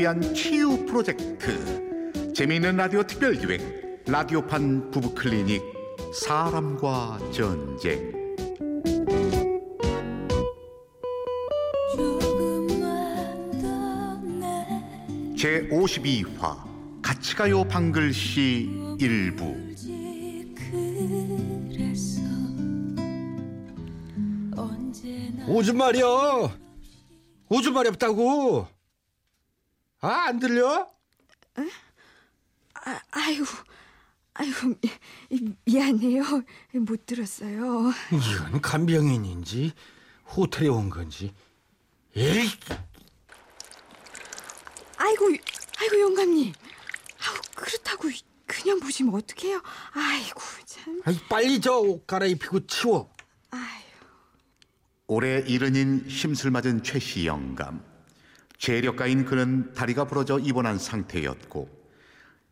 위한 치유 프로젝트 재미있는 라디오 특별기획 라디오판 부부클리닉 사람과 전쟁 제52화 같이 가요 방글씨 일부 오줌 말이야. 오줌 말이 없다고. 아, 안 들려? 아, 아이고, 아이고 미, 미안해요. 못 들었어요. 이건 간병인인지 호텔에 온 건지. 에이, 아이고, 아이고 영감님. 아우 그렇다고 그냥 보시면 어떡해요? 아이고 참. 아이, 빨리 저 옷 갈아입히고 치워. 아유. 올해 이른인 심술 맞은 최씨 영감 재력가인 그는 다리가 부러져 입원한 상태였고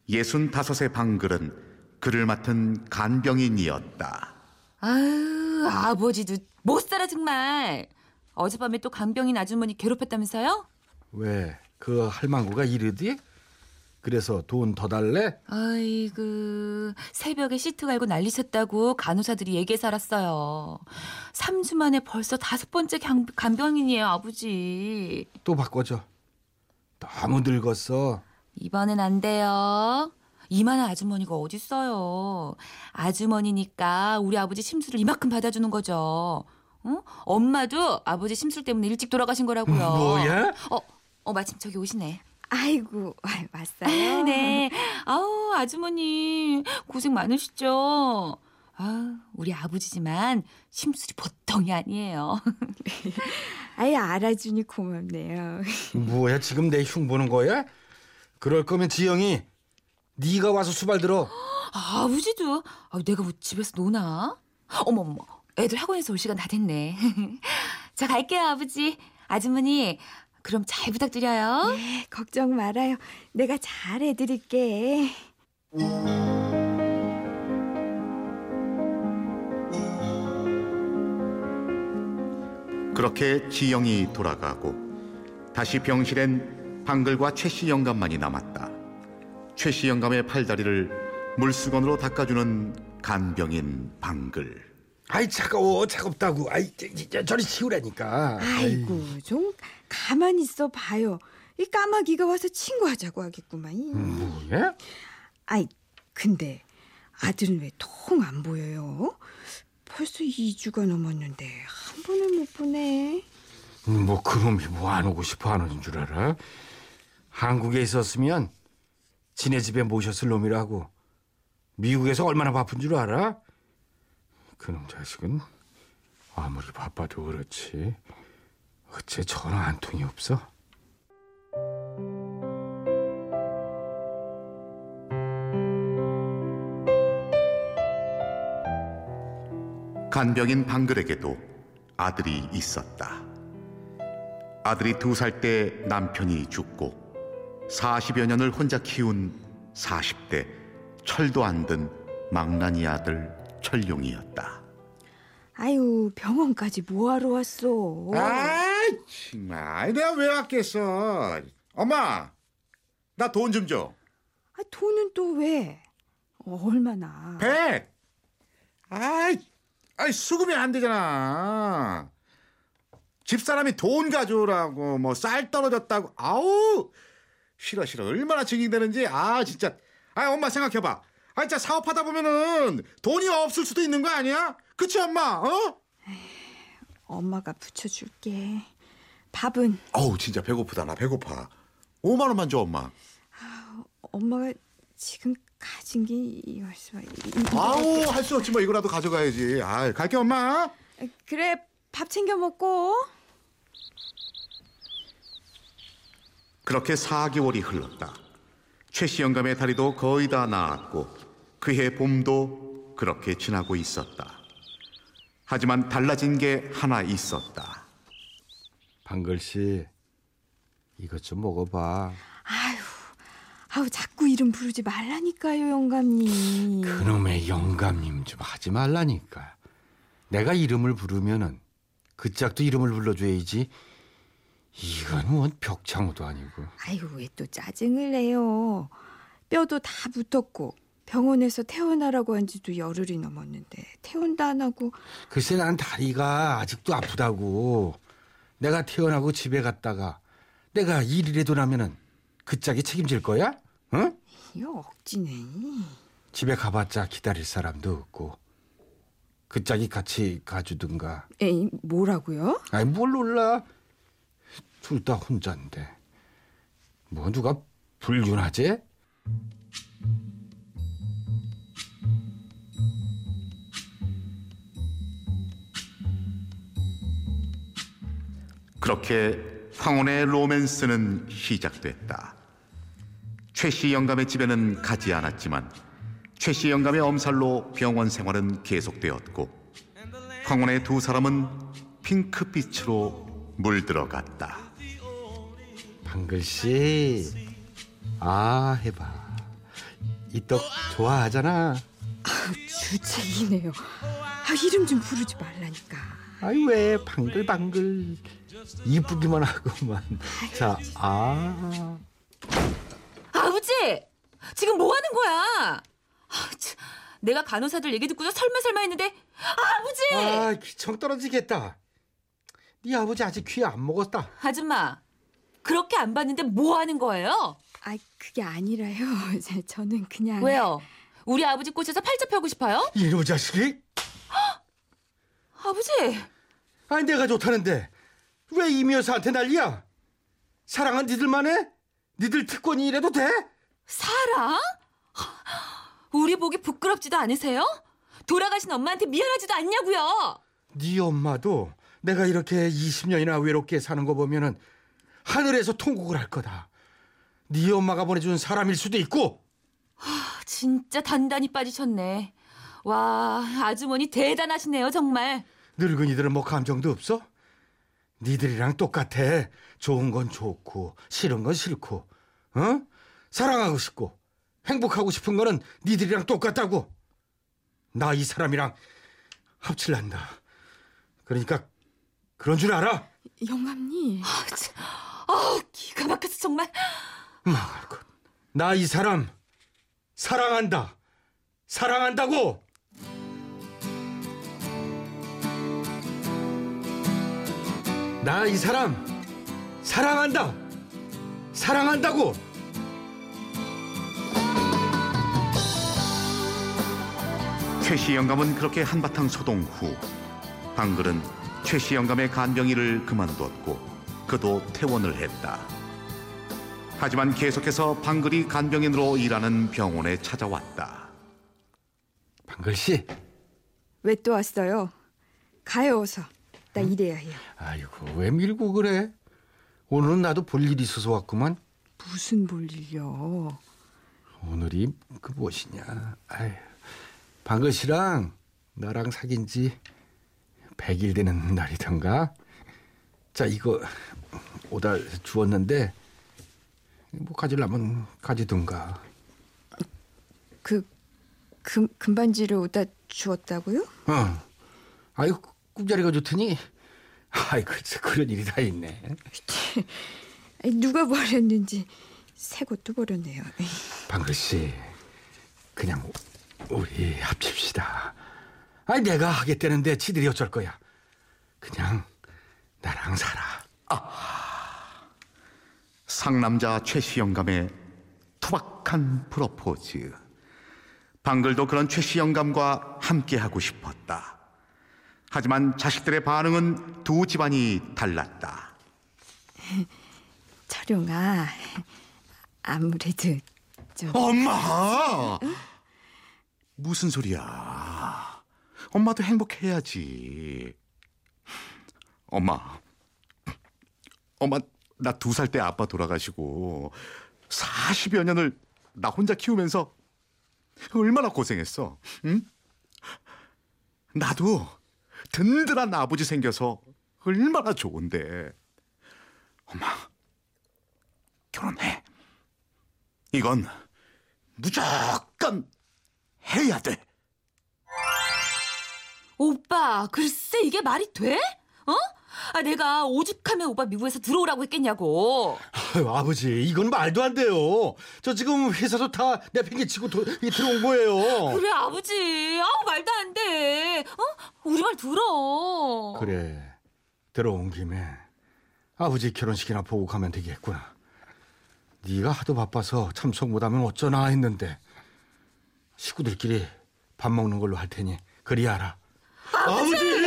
예순 다섯의 방글은 그를 맡은 간병인이었다. 아유, 아버지도 못 살아 정말. 어젯밤에 또 간병인 아주머니 괴롭혔다면서요? 왜? 그 할망구가 이르디? 그래서 돈 더 달래? 아이고, 새벽에 시트 갈고 난리쳤다고 간호사들이 얘기해서 알았어요. 3주 만에 벌써 다섯 번째 간, 간병인이에요, 아버지. 또 바꿔줘. 너무 늙었어. 이번엔 안 돼요. 이만한 아주머니가 어딨어요. 아주머니니까 우리 아버지 심술을 이만큼 받아주는 거죠. 어? 엄마도 아버지 심술 때문에 일찍 돌아가신 거라고요. 뭐야? 어, 어 마침 저기 오시네. 아이고 아이, 왔어요. 네. 아우, 아주머니 고생 많으시죠? 아, 우리 아버지지만 심술이 보통이 아니에요. 아이 알아주니 고맙네요. 뭐야, 지금 내 흉 보는 거야? 그럴 거면 지영이 네가 와서 수발 들어. 아, 아버지도 아, 내가 뭐 집에서 노나? 어머 어머. 애들 학원에서 올 시간 다 됐네. 자, 갈게요, 아버지. 아주머니, 그럼 잘 부탁드려요. 네, 걱정 말아요. 내가 잘 해드릴게. 그렇게 지영이 돌아가고 다시 병실엔 방글과 최씨 영감만이 남았다. 최씨 영감의 팔다리를 물수건으로 닦아주는 간병인 방글. 아이 차가워 차갑다고 아이 저, 저, 저리 치우라니까 아이고 좀 가만히 있어 봐요. 이 까마귀가 와서 친구하자고 하겠구만. 뭐야? 아이 근데 아들은 왜 통 안 보여요? 벌써 2주가 넘었는데 한 번을 못 보네. 뭐 그놈이 뭐 안 오고 싶어 하는 줄 알아? 한국에 있었으면 지네 집에 모셨을 놈이라고 미국에서 얼마나 바쁜 줄 알아? 그놈 자식은 아무리 바빠도 그렇지 어째 전화 한 통이 없어? 간병인 방글에게도 아들이 있었다. 아들이 두 살 때 남편이 죽고 40여 년을 혼자 키운 40대 철도 안 든 망나니 아들 철룡이었다. 아유 병원까지 뭐하러 왔어? 아 정말 내가 왜 왔겠어. 엄마 나 돈 좀 줘. 아, 돈은 또 왜? 어, 얼마나? 백. 아이, 아이 수급이 안 되잖아. 집사람이 돈 가져오라고 뭐 쌀 떨어졌다고 아우 싫어 싫어 얼마나 징징대는지 아 진짜 아 엄마 생각해봐 아 진짜 사업하다 보면은 돈이 없을 수도 있는 거 아니야 그치 엄마 어? 엄마가 붙여줄게. 밥은 어우 진짜 배고프다 나 배고파 5만 원만 줘 엄마 엄마가 지금 가진 게 이거서 아우 할 수 없지 뭐 이거라도 가져가야지 아 갈게 엄마 그래 밥 챙겨 먹고. 그렇게 4개월이 흘렀다. 최씨 영감의 다리도 거의 다 나았고 그해 봄도 그렇게 지나고 있었다. 하지만 달라진 게 하나 있었다. 방글씨 이것 좀 먹어봐 아유, 아우 자꾸 이름 부르지 말라니까요, 영감님. 그놈의 영감님 좀 하지 말라니까 내가 이름을 부르면은 그 짝도 이름을 불러줘야지 이건 뭔 벽창호도 아니고. 아이고 왜 또 짜증을 내요. 뼈도 다 붙었고 병원에서 퇴원하라고 한 지도 열흘이 넘었는데 퇴원도 안 하고 글쎄 난 다리가 아직도 아프다고. 내가 태어나고 집에 갔다가 내가 일이라도 나면은 그 짝이 책임질 거야? 응? 이 억지네. 집에 가봤자 기다릴 사람도 없고 그 짝이 같이 가주든가. 에이 뭐라고요? 아니 뭘 놀라? 둘 다 혼자인데 뭐 누가 불륜하지? 그렇게 황혼의 로맨스는 시작됐다. 최씨 영감의 집에는 가지 않았지만 최씨 영감의 엄살로 병원 생활은 계속되었고 황혼의 두 사람은 핑크빛으로 물들어갔다. 방글씨 아 해봐 이 떡 좋아하잖아 주책이네요. 아 이름 좀 부르지 말라니까. 아이 왜 방글방글 이쁘기만 하고만 자 아 아버지! 지금 뭐 하는 거야? 아, 참, 내가 간호사들 얘기 듣고서 설마 설마 했는데 아버지! 아, 기청 떨어지겠다. 네 아버지 아직 귀 안 먹었다. 아줌마 그렇게 안 봤는데 뭐 하는 거예요? 아 그게 아니라요. 저는 그냥 왜요? 우리 아버지 꼬셔서 팔자 펴고 싶어요? 이놈 자식이? 아버지 아니 내가 좋다는데 왜 이미 여사한테 난리야? 사랑은 니들만 해? 니들 특권이 이래도 돼? 사랑? 우리 보기 부끄럽지도 않으세요? 돌아가신 엄마한테 미안하지도 않냐고요? 네 엄마도 내가 이렇게 20년이나 외롭게 사는 거 보면은 하늘에서 통곡을 할 거다. 네 엄마가 보내준 사람일 수도 있고 진짜 단단히 빠지셨네. 와 아주머니 대단하시네요 정말. 늙은이들은 뭐 감정도 없어? 니들이랑 똑같아. 좋은 건 좋고 싫은 건 싫고, 어? 사랑하고 싶고 행복하고 싶은 거는 니들이랑 똑같다고. 나 이 사람이랑 합칠란다. 그러니까 그런 줄 알아? 영감님. 아, 참. 아 기가 막혀서 정말. 망할 것. 나 이 사람 사랑한다. 사랑한다고. 나 이 사람 사랑한다. 사랑한다고. 최씨 영감은 그렇게 한바탕 소동 후 방글은 최씨 영감의 간병일을 그만두었고 그도 퇴원을 했다. 하지만 계속해서 방글이 간병인으로 일하는 병원에 찾아왔다. 방글 씨. 왜 또 왔어요? 가요 어서. 나 일해야 해요. 아이고 왜 밀고 그래? 오늘은 나도 볼일 있어서 왔구만. 무슨 볼일요? 오늘이 그 무엇이냐? 아휴, 방글 씨랑 나랑 사귄 지 100일 되는 날이던가. 자, 이거 오다 주었는데 뭐 가지려면 가지든가. 그 금, 금반지를 오다 주었다고요? 어. 아이고 꿈자리가 좋더니 아이 글쎄 그런 일이 다 있네. 누가 버렸는지 새 것도 버렸네요. 방글 씨, 그냥 우리 합칩시다. 아니 내가 하겠다는데 지들이 어쩔 거야. 그냥 나랑 살아. 상남자 최씨 영감의 투박한 프로포즈. 방글도 그런 최씨 영감과 함께하고 싶었다. 하지만 자식들의 반응은 두 집안이 달랐다. 철용아, 아무래도 좀 엄마! 무슨 소리야? 엄마도 행복해야지. 엄마. 엄마, 나 두 살 때 아빠 돌아가시고 40여 년을 나 혼자 키우면서 얼마나 고생했어. 응? 나도 든든한 아버지 생겨서 얼마나 좋은데. 엄마, 결혼해. 이건 무조건 해야 돼. 오빠, 글쎄 이게 말이 돼? 어? 아, 내가 오죽하면 오빠 미국에서 들어오라고 했겠냐고. 아유, 아버지, 이건 말도 안 돼요. 저 지금 회사도 다 내팽개치고 도- 이 들어온 거예요. 그래, 아버지. 아우, 말도 안 돼. 어? 우리 말 들어. 그래, 들어온 김에 아버지 결혼식이나 보고 가면 되겠구나. 네가 하도 바빠서 참석 못하면 어쩌나 했는데 식구들끼리 밥 먹는 걸로 할 테니 그리 하라. 아버지! 아버지!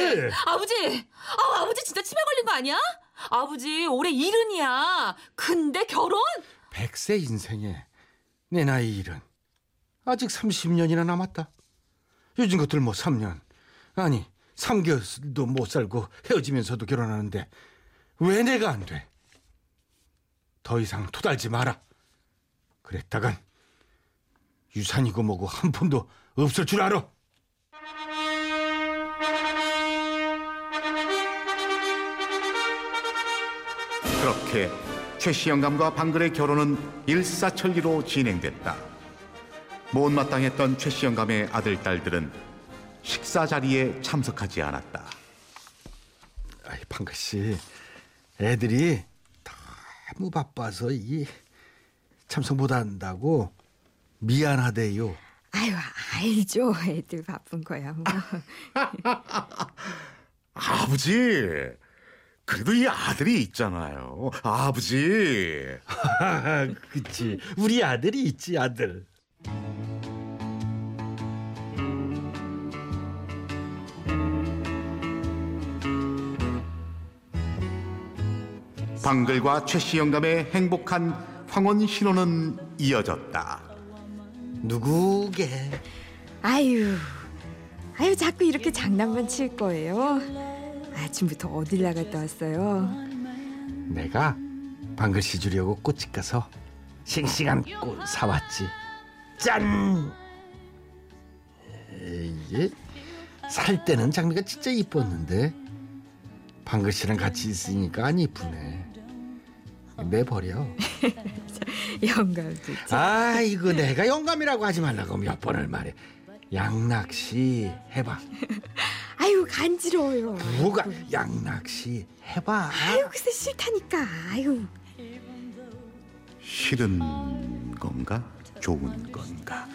아우, 아버지 진짜 치매 걸린 거 아니야? 아버지, 올해 이른이야. 근데 결혼? 백세 인생에 내 나이 일은 아직 30년이나 남았다. 요즘 것들 뭐 3년 아니 3개월도 못 살고 헤어지면서도 결혼하는데 왜 내가 안 돼? 더 이상 토달지 마라. 그랬다간 유산이고 뭐고 한 푼도 없을 줄 알아. 그렇게 최씨 영감과 방글의 결혼은 일사천리로 진행됐다. 못마땅했던 최씨 영감의 아들 딸들은 식사 자리에 참석하지 않았다. 아이 방글 씨, 애들이 너무 바빠서 이 참석 못 한다고 미안하대요. 아유 알죠 애들 바쁜 거야 뭐. 아버지, 그래도 이 아들이 있잖아요. 아버지. 아, 그치. 우리 아들이 있지, 아들. 방글과 최씨 영감의 행복한 황혼 신혼은 이어졌다. 누구게? 아유 아유 자꾸 이렇게 장난만 칠 거예요. 아침부터 어딜 나갔다 왔어요. 내가 방글 씨 주려고 꽃집 가서 싱싱한 꽃 사왔지. 짠! 이게 살 때는 장미가 진짜 이뻤는데 방글 씨랑 같이 있으니까 안 이쁘네. 내버려. 영감도. 아 이거 내가 영감이라고 하지 말라고 몇 번을 말해. 양낚시 해봐. 아유 간지러워요. 뭐가 양낚시 해봐. 아유 글쎄 싫다니까. 아유 싫은 건가? 좋은 건가?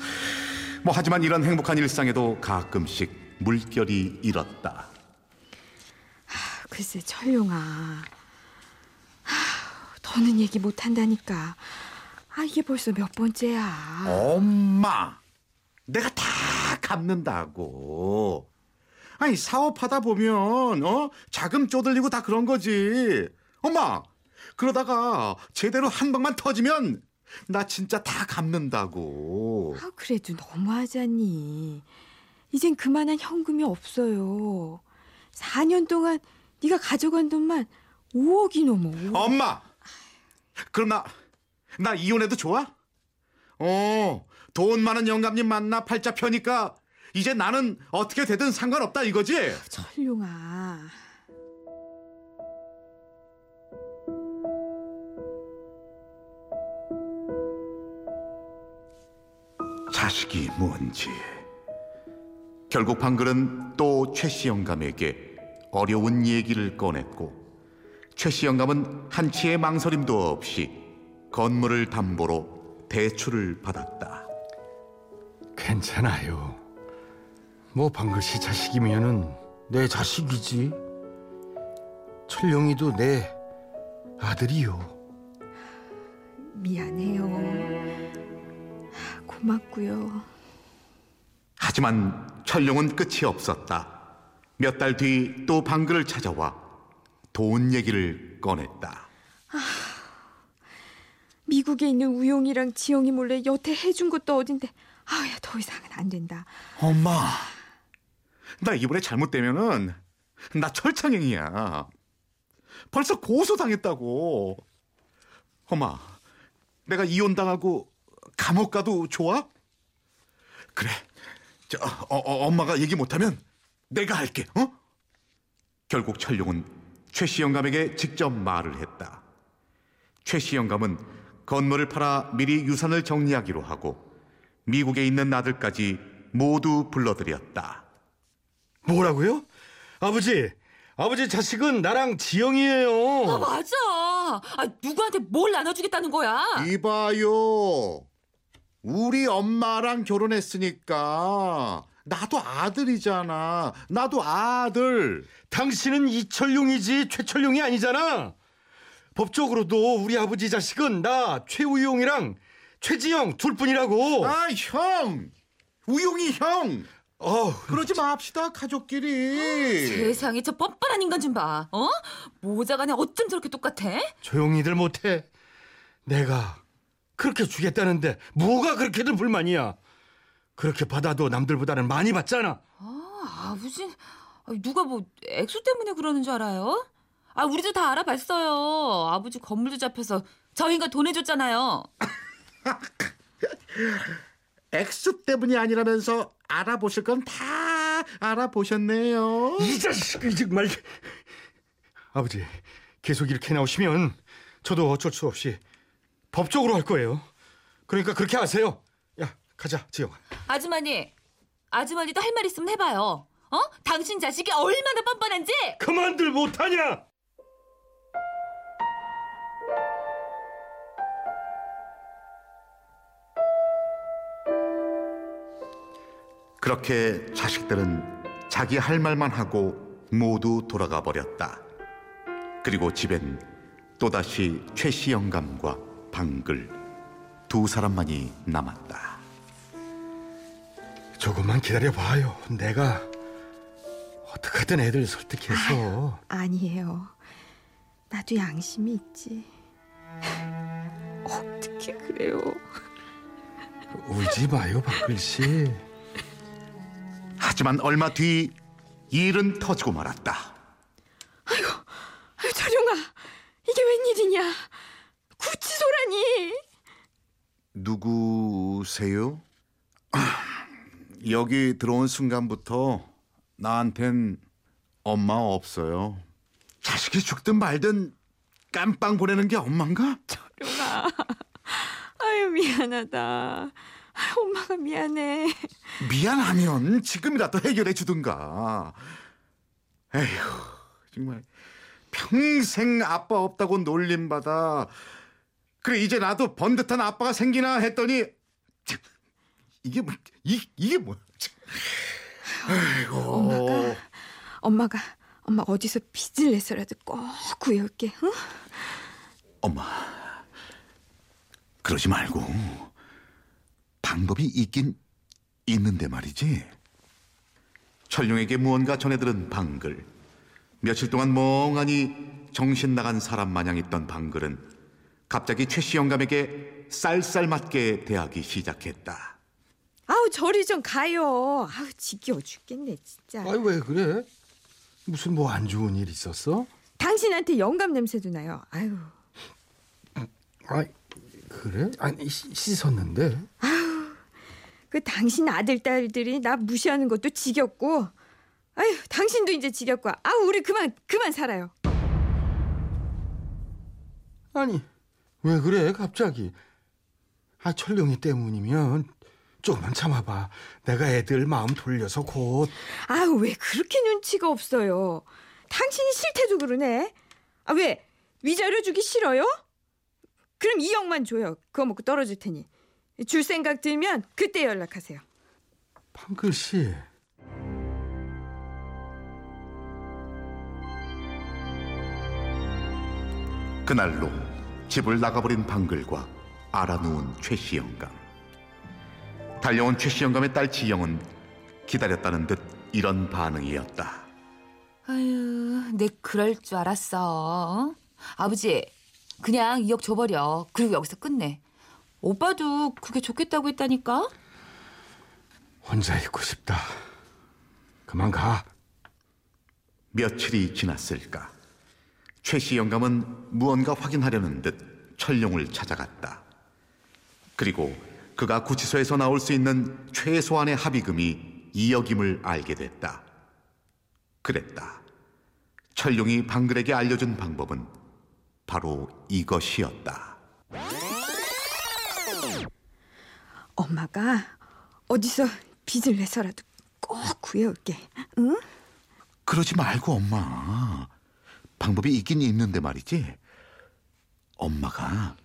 뭐 하지만 이런 행복한 일상에도 가끔씩 물결이 일었다. 글쎄 철룡아. 하, 더는 얘기 못 한다니까. 아 이게 벌써 몇 번째야. 엄마, 내가 다 갚는다고. 아니 사업하다 보면 어 자금 쪼들리고 다 그런 거지. 엄마, 그러다가 제대로 한 방만 터지면 나 진짜 다 갚는다고. 아 그래도 너무하잖니. 이젠 그만한 현금이 없어요. 4년 동안 네가 가져간 돈만 5억이 넘어. 5억. 엄마, 그럼 나, 나 이혼해도 좋아? 어, 돈 많은 영감님 만나 팔자 펴니까 이제 나는 어떻게 되든 상관없다 이거지? 철룡아. 자식이 뭔지. 결국 방글은 또 최씨 영감에게 어려운 얘기를 꺼냈고 최씨 영감은 한치의 망설임도 없이 건물을 담보로 대출을 받았다. 괜찮아요. 뭐 방글 씨 자식이면은 내 자식이지. 철룡이도 내 아들이요. 미안해요. 고맙고요. 하지만 철룡은 끝이 없었다. 몇 달 뒤 또 방글을 찾아와 돈 얘기를 꺼냈다. 미국에 있는 우용이랑 지영이 몰래 여태 해준 것도 어딘데 아야 더 이상은 안 된다. 엄마, 나 이번에 잘못되면은 나 철창행이야. 벌써 고소당했다고. 엄마, 내가 이혼당하고 감옥 가도 좋아? 그래, 저 어, 어, 엄마가 얘기 못하면 내가 할게. 어? 결국 철룡은 최씨 영감에게 직접 말을 했다. 최씨 영감은 건물을 팔아 미리 유산을 정리하기로 하고 미국에 있는 아들까지 모두 불러들였다. 뭐라고요? 아버지, 아버지 자식은 나랑 지영이에요. 아, 맞아. 아, 누구한테 뭘 나눠주겠다는 거야? 이봐요. 우리 엄마랑 결혼했으니까 나도 아들이잖아. 나도 아들. 당신은 이철용이지 최철용이 아니잖아. 법적으로도 우리 아버지 자식은 나 최우용이랑 최지영 둘뿐이라고. 아, 형. 우용이 형. 어, 그러지 맙시다, 가족끼리. 세상에 저 뻔뻔한 인간 좀 봐. 어? 모자간에 어쩜 저렇게 똑같아? 조용히들 못해. 내가 그렇게 주겠다는데 뭐가 그렇게들 불만이야. 그렇게 받아도 남들보다는 많이 받잖아. 아, 아버지, 아, 누가 뭐 액수 때문에 그러는 줄 알아요? 아, 우리도 다 알아봤어요. 아버지 건물도 잡혀서 저희가 돈 해줬잖아요. 액수 때문이 아니라면서 알아보실 건 다 알아보셨네요. 이 자식이 정말. 아버지 계속 이렇게 나오시면 저도 어쩔 수 없이 법적으로 할 거예요. 그러니까 그렇게 하세요. 야 가자 지영. 아주머니, 아주머니도 할 말 있으면 해봐요. 어? 당신 자식이 얼마나 뻔뻔한지! 그만들 못하냐? 그렇게 자식들은 자기 할 말만 하고 모두 돌아가 버렸다. 그리고 집엔 또다시 최씨 영감과 방글 두 사람만이 남았다. 조금만 기다려 봐요. 내가 어떻게든 애들 설득해서 아 니에요. 나도 양심이 있지. 어떻게 그래요? 울지 마요, 박글 씨. 하지만 얼마 뒤 일은 터지고 말았다. 아유, 철용아, 이게 웬일이냐? 구치소라니. 누구세요? 아, 여기 들어온 순간부터 나한텐 엄마 없어요. 자식이 죽든 말든 깜빵 보내는 게 엄마인가? 철용아, 아유 미안하다. 아유, 엄마가 미안해. 미안하면 지금이라도 해결해 주든가. 에휴, 정말 평생 아빠 없다고 놀림받아. 그래 이제 나도 번듯한 아빠가 생기나 했더니 참, 이게 뭐 이, 이게 뭐야? 참. 아이고. 엄마가 엄마가 엄마 어디서 빚을 내서라도 꼭 구해올게. 응? 엄마, 그러지 말고 방법이 있긴 있는데 말이지. 철룡에게 무언가 전해들은 방글. 며칠 동안 멍하니 정신 나간 사람 마냥 있던 방글은 갑자기 최씨 영감에게 쌀쌀맞게 대하기 시작했다. 아우 저리 좀 가요. 아우 지겨워 죽겠네 진짜. 아이 왜 그래? 무슨 뭐 안 좋은 일 있었어? 당신한테 영감 냄새도 나요. 아유. 아이 그래? 아니 씻- 씻었는데. 그 당신 아들 딸들이 나 무시하는 것도 지겹고 아유 당신도 이제 지겹고 아우 우리 그만 그만 살아요 아니 왜 그래 갑자기? 아 철룡이 때문이면 조금만 참아봐. 내가 애들 마음 돌려서 곧. 아우 왜 그렇게 눈치가 없어요 당신이 싫대도 그러네 아 왜 위자료 주기 싫어요? 그럼 2억만 줘요 그거 먹고 떨어질 테니 줄 생각 들면 그때 연락하세요 방글 씨. 그날로 집을 나가버린 방글과 알아누운 최씨 영감. 달려온 최씨 영감의 딸 지영은 기다렸다는 듯 이런 반응이었다. 아유, 내 그럴 줄 알았어. 어? 아버지, 그냥 2억 줘버려. 그리고 여기서 끝내. 오빠도 그게 좋겠다고 했다니까? 혼자 있고 싶다. 그만 가. 며칠이 지났을까. 최씨 영감은 무언가 확인하려는 듯 철룡을 찾아갔다. 그리고 그가 구치소에서 나올 수 있는 최소한의 합의금이 2억임을 알게 됐다. 그랬다. 철룡이 방글에게 알려준 방법은 바로 이것이었다. 엄마가 어디서 빚을 내서라도 꼭 구해올게 응? 그러지 말고 엄마. 방법이 있긴 있는데 말이지. 엄마가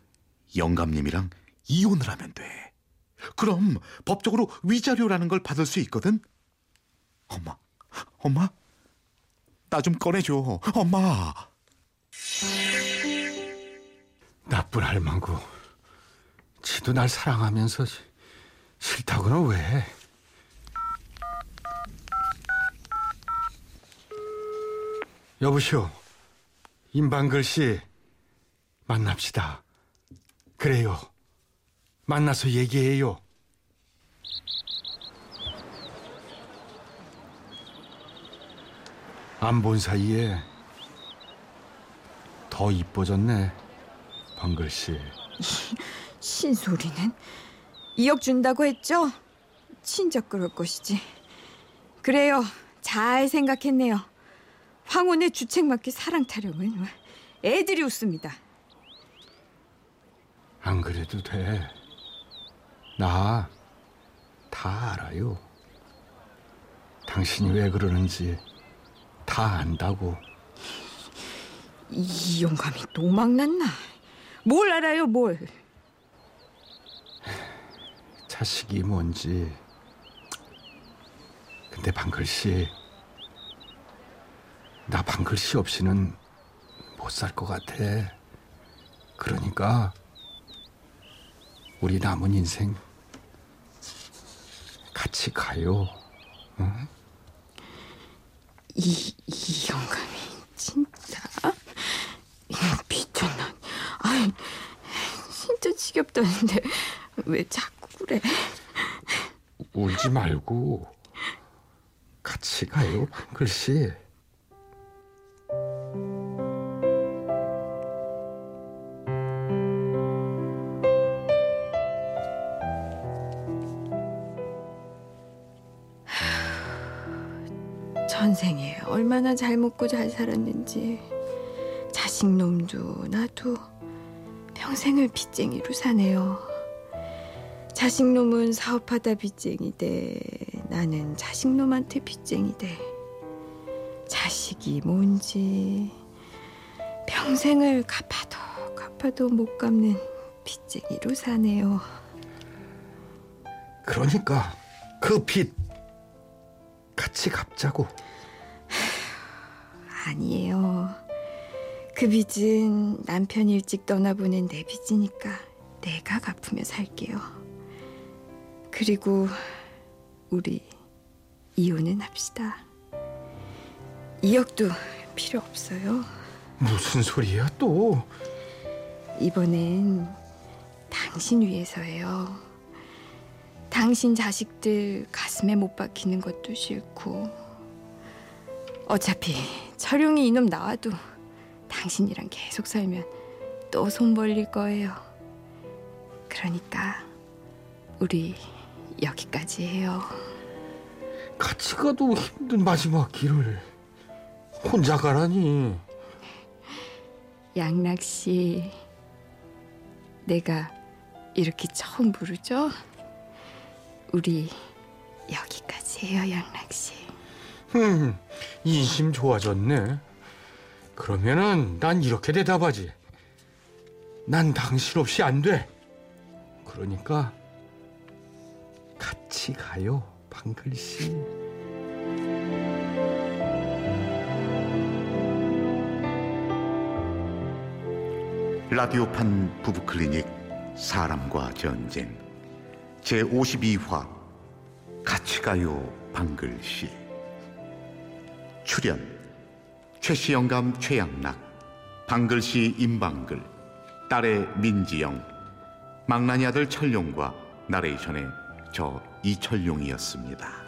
영감님이랑 이혼을 하면 돼. 그럼 법적으로 위자료라는 걸 받을 수 있거든. 엄마, 엄마, 나 좀 꺼내줘. 엄마. 나쁜 할망구. 지도 날 사랑하면서 싫다고는 왜? 해? 여보시오. 임방글 씨. 만납시다. 그래요. 만나서 얘기해요. 안 본 사이에 더 이뻐졌네. 방글 씨. 신소리는 2억 준다고 했죠? 친척 그럴 것이지. 그래요. 잘 생각했네요. 황혼의 주책 맞게 사랑 타령은 애들이 웃습니다. 안 그래도 돼. 나 다 알아요. 당신이 왜 그러는지 다 안다고. 이 영감이 또 막났나? 뭘 알아요, 뭘? 자식이 뭔지. 근데 방글씨, 나 방글씨 없이는 못 살 것 같아. 그러니까 우리 남은 인생 같이 가요. 이, 이 영감이 진짜 미쳤나? 아이, 진짜 지겹다는데 왜 자꾸 그래? 울지 말고 같이 가요, 방글씨. 전생에 얼마나 잘 먹고 잘 살았는지 자식 놈도 나도 평생을 빚쟁이로 사네요. 자식 놈은 사업하다 빚쟁이 돼 나는 자식 놈한테 빚쟁이 돼 자식이 뭔지 평생을 갚아도 갚아도 못 갚는 빚쟁이로 사네요. 그러니까 그 빚 같이 갚자고. 아니에요. 그 빚은 남편 일찍 떠나보낸 내 빚이니까 내가 갚으며 살게요. 그리고 우리 이혼은 합시다. 2억도 필요 없어요. 무슨 소리야 또? 이번엔 당신 위해서예요. 당신 자식들 가슴에 못 박히는 것도 싫고 어차피 철용이 이놈 나와도 당신이랑 계속 살면 또 손 벌릴 거예요. 그러니까 우리 여기까지 해요. 같이 가도 힘든 마지막 길을 혼자 가라니. 양락 씨, 내가 이렇게 처음 부르죠? 우리 여기까지 해요, 양락 씨. 흠, 인심 좋아졌네. 그러면은 난 이렇게 대답하지. 난 당신 없이 안 돼. 그러니까 같이 가요, 방글 씨. 라디오판 부부클리닉 사람과 전쟁 제 52화 같이 가요 방글씨 출연 최씨 영감 최양락 방글씨 임방글 딸의 민지영 망나니 아들 철룡과 나레이션의 저 이철용이었습니다.